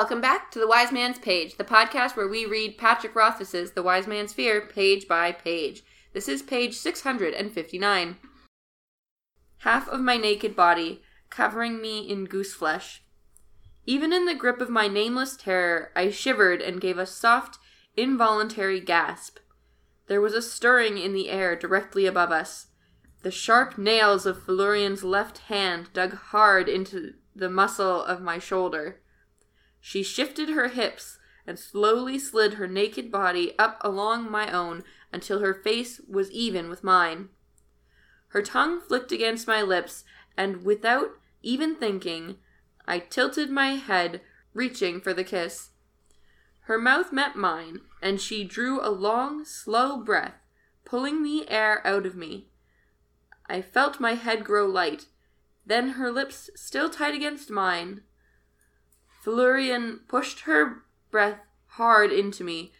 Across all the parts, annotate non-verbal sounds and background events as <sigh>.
Welcome back to The Wise Man's Page, the podcast where we read Patrick Rothfuss's The Wise Man's Fear page by page. This is page 659. Half of my naked body, covering me in goose flesh. Even in the grip of my nameless terror, I shivered and gave a soft, involuntary gasp. There was a stirring in the air directly above us. The sharp nails of Felurian's left hand dug hard into the muscle of my shoulder. She shifted her hips and slowly slid her naked body up along my own until her face was even with mine. Her tongue flicked against my lips, and without even thinking, I tilted my head, reaching for the kiss. Her mouth met mine, and she drew a long, slow breath, pulling the air out of me. I felt my head grow light. Then her lips still tight against mine. Felurian pushed her breath hard into me,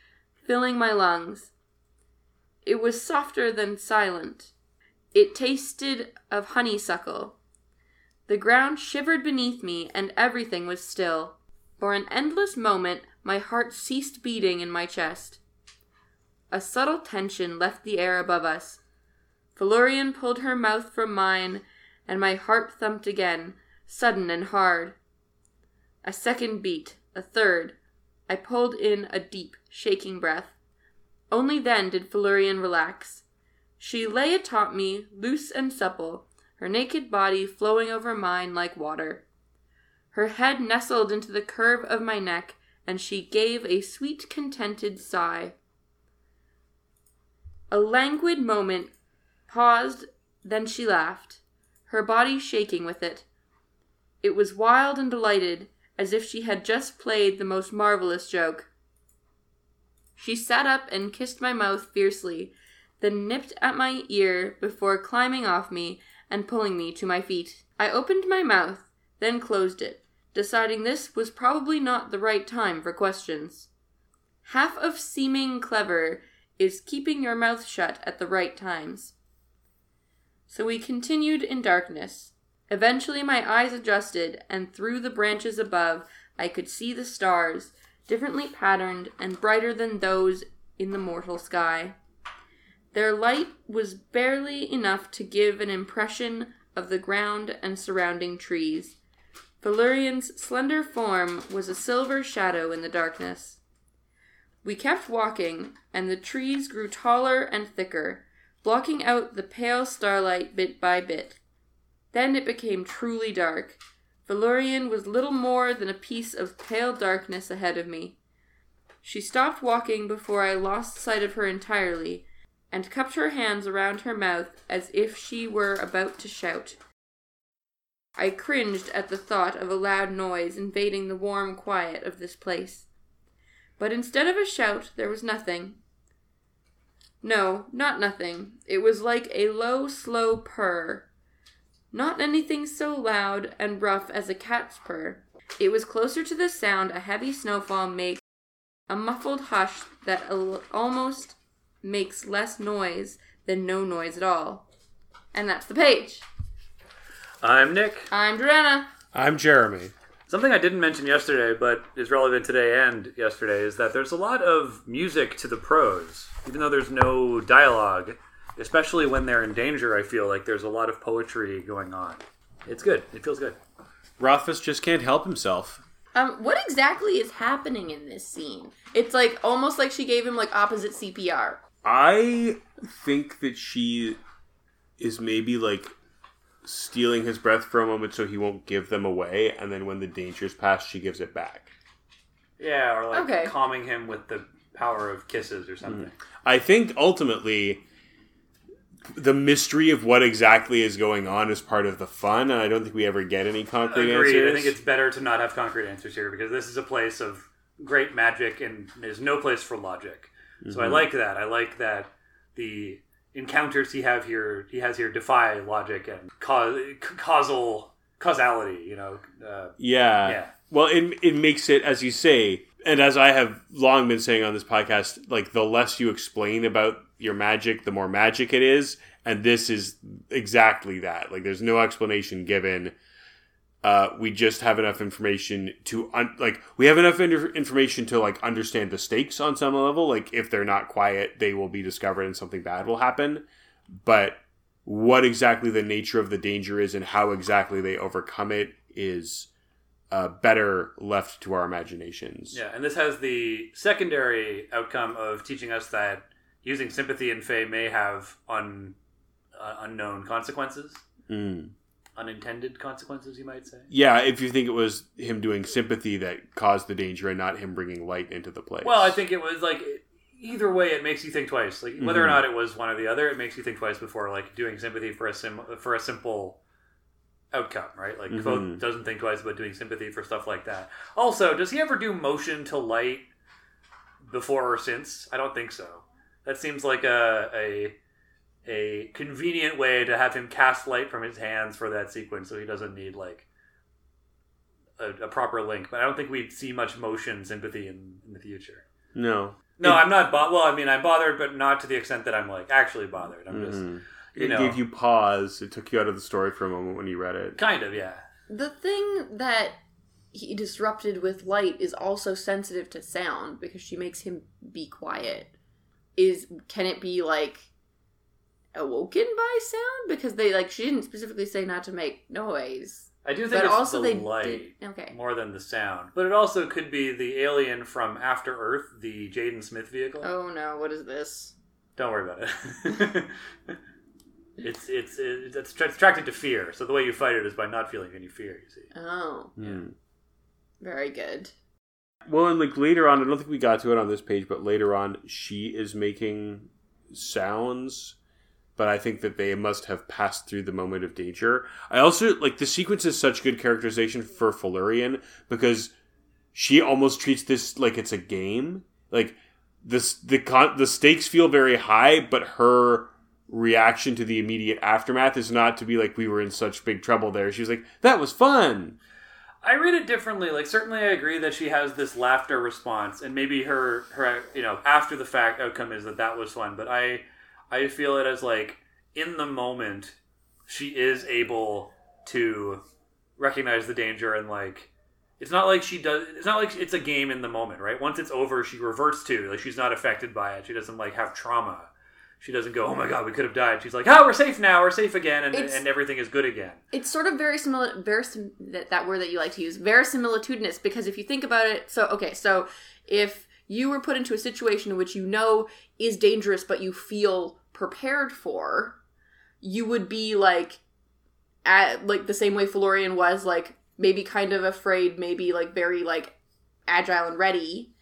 filling my lungs. It was softer than silent. It tasted of honeysuckle. The ground shivered beneath me, and everything was still. For an endless moment, my heart ceased beating in my chest. A subtle tension left the air above us. Felurian pulled her mouth from mine, and my heart thumped again, sudden and hard. A second beat, a third. I pulled in a deep, shaking breath. Only then did Felurian relax. She lay atop me, loose and supple, her naked body flowing over mine like water. Her head nestled into the curve of my neck, and she gave a sweet, contented sigh. A languid moment paused, then she laughed, her body shaking with it. It was wild and delighted, as if she had just played the most marvelous joke. She sat up and kissed my mouth fiercely, then nipped at my ear before climbing off me and pulling me to my feet. I opened my mouth, then closed it, deciding this was probably not the right time for questions. Half of seeming clever is keeping your mouth shut at the right times. So we continued in darkness, Eventually, my eyes adjusted, and through the branches above, I could see the stars, differently patterned and brighter than those in the mortal sky. Their light was barely enough to give an impression of the ground and surrounding trees. Felurian's slender form was a silver shadow in the darkness. We kept walking, and the trees grew taller and thicker, blocking out the pale starlight bit by bit. Then it became truly dark. Felurian was little more than a piece of pale darkness ahead of me. She stopped walking before I lost sight of her entirely, and cupped her hands around her mouth as if she were about to shout. I cringed at the thought of a loud noise invading the warm quiet of this place. But instead of a shout, there was nothing. No, not nothing. It was like a low, slow purr, not anything so loud and rough as a cat's purr. It was closer to the sound a heavy snowfall makes, a muffled hush that al- almost makes less noise than no noise at all. And that's the page. I'm Nick. I'm Joanna. I'm Jeremy. Something I didn't mention yesterday, but is relevant today and yesterday, is that there's a lot of music to the prose, even though there's no dialogue especially when they're in danger. I feel like there's a lot of poetry going on. It's good. It feels good. Rothfuss just can't help himself. Um, what exactly is happening in this scene? It's like almost like she gave him like opposite CPR. I think that she is maybe like stealing his breath for a moment so he won't give them away, and then when the danger's past, she gives it back. Yeah, or like Okay. calming him with the power of kisses or something. I think ultimately the mystery of what exactly is going on is part of the fun, and I don't think we ever get any concrete Agreed. answers. I think it's better to not have concrete answers here because this is a place of great magic and there's no place for logic. So I Mm-hmm. like that. I like that the encounters he have here he has here defy logic and cause, causal causality. You know. Uh, Yeah. Yeah. Well, it it makes it as you say, and as I have long been saying on this podcast, like the less you explain about your magic, the more magic it is, and this is exactly that. Like there's no explanation given. uh, we just have enough information to un- like we have enough in- information to like understand the stakes on some level. Like if they're not quiet, they will be discovered and something bad will happen. But what exactly the nature of the danger is and how exactly they overcome it is uh, better left to our imaginations. Yeah, and this has the secondary outcome of teaching us that using sympathy and Fae may have un, uh, unknown consequences, Mm. unintended consequences, you might say. Yeah, if you think it was him doing sympathy that caused the danger and not him bringing light into the place. Well, I think it was like either way, it makes you think twice. Like whether or Mhm. not it was one or the other, it makes you think twice before like doing sympathy for a sim for a simple outcome, right? Like. Kvothe doesn't think twice about doing sympathy for stuff like that. Also, does he ever do motion to light before or since? I don't think so. That seems like a a a convenient way to have him cast light from his hands for that sequence, so he doesn't need like a, a proper link. But I don't think we'd see much motion sympathy in, in the future. no. No, It- I'm not. Bo- well, I mean, I'm bothered, but not to the extent that I'm like actually bothered. I'm just, Mhm. you It know, gave you pause. It took you out of the story for a moment when you read it. kind of, yeah. The thing that he disrupted with light is also sensitive to sound because she makes him be quiet. Is can it be like awoken by sound? Because they like she didn't specifically say not to make noise. I do think But it's also the they light did okay. more than the sound, but it also could be the alien from After Earth, the Jaden Smith vehicle. Oh no, what is this? Don't worry about it. <laughs> it's tra- attracted to fear. So the way you fight it is by not feeling any fear. You see. Oh, Mm. very good. Well, and like later on, I don't think we got to it on this page, but later on, she is making sounds, but I think that they must have passed through the moment of danger. I also like the sequence is such good characterization for Felurian because she almost treats this like it's a game. Like this, the con- the stakes feel very high, but her reaction to the immediate aftermath is not to be like we were in such big trouble there. She's like that was fun. I read it differently. Like certainly, I agree that she has this laughter response, and maybe her her you know after the fact outcome is that that was fun. But I I feel it as like in the moment, she is able to recognize the danger and like it's not like she does. It's not like it's a game in the moment, right? Once it's over, she reverts to like she's not affected by it. She doesn't like have trauma. She doesn't go, "Oh my god, we could have died." She's like, "Oh, we're safe now. We're safe again, and, It's- and everything is good again." It's sort of very similar, verisim, that, that word that you like to use, verisimilitudinous, because if you think about it, so, okay, so if you were put into a situation in which you know is dangerous, but you feel prepared for, you would be like, at, like the same way Florian was, like, maybe kind of afraid, maybe like very, like, agile and ready.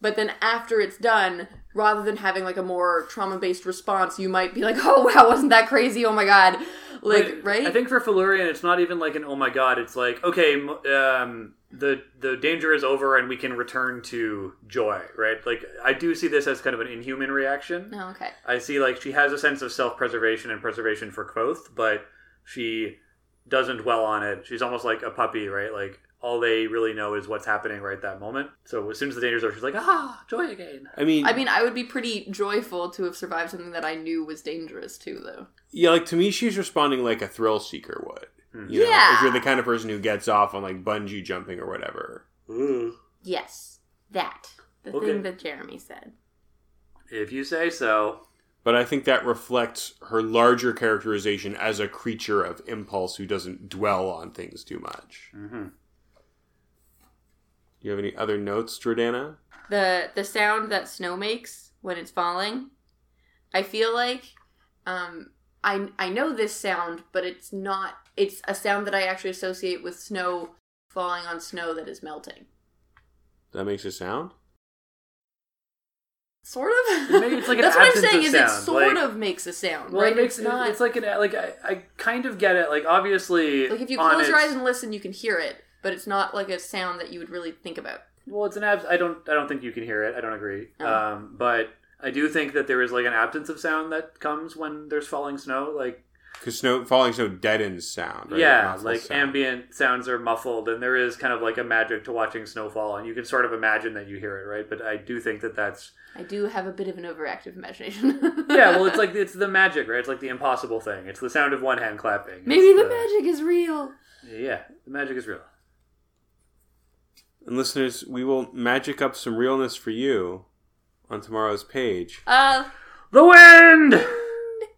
But then after it's done, rather than having like a more trauma based response, you might be like, <laughs> oh wow, wasn't that crazy? Oh my god. Like, But right? I think for Felurian, it's not even like an oh my god. It's like okay, um, the the danger is over and we can return to joy. Right? Like I do see this as kind of an inhuman reaction. Oh, okay. I see like she has a sense of self preservation and preservation for Kvothe, but she doesn't dwell on it. She's almost like a puppy, right? Like all they really know is what's happening right that moment. So as soon as the danger's over, she's like, ah, joy again. I mean, I mean, I would be pretty joyful to have survived something that I knew was dangerous too, though. Yeah, like to me, she's responding like a thrill seeker would. Hmm. You know, Yeah. if you're the kind of person who gets off on like bungee jumping or whatever. Ooh. Yes, that the Okay. thing that Jeremy said. If you say so. But I think that reflects her larger characterization as a creature of impulse who doesn't dwell on things too much. Mm-hmm. Do you have any other notes, Jordana? the The sound that snow makes when it's falling, I feel like, um, I I know this sound, but it's not. It's a sound that I actually associate with snow falling on snow that is melting. That makes a sound? Sort of. Maybe it's like <laughs> an That's what I'm saying. of Is it sort like- of makes a sound, Well, right? it makes it's not. It's like an like I, I kind of get it. Like obviously, Like if you on close your eyes and listen, you can hear it, but it's not like a sound that you would really think about. Well, it's an abs. I don't. I don't think you can hear it. I don't agree. Oh. Um, but I do think that there is like an absence of sound that comes when there's falling snow. Like Because snow falling snow deadens sound. Right? yeah, Muffles like sound. ambient sounds are muffled, and there is kind of like a magic to watching snow fall, and you can sort of imagine that you hear it, right? But I do think that that's I do have a bit of an overactive imagination. <laughs> yeah. Well, it's like it's the magic, right? It's like the impossible thing. It's the sound of one hand clapping. maybe It's the magic is real. Yeah, the magic magic is real. And listeners, we will magic up some realness for you on tomorrow's page. Uh, The wind!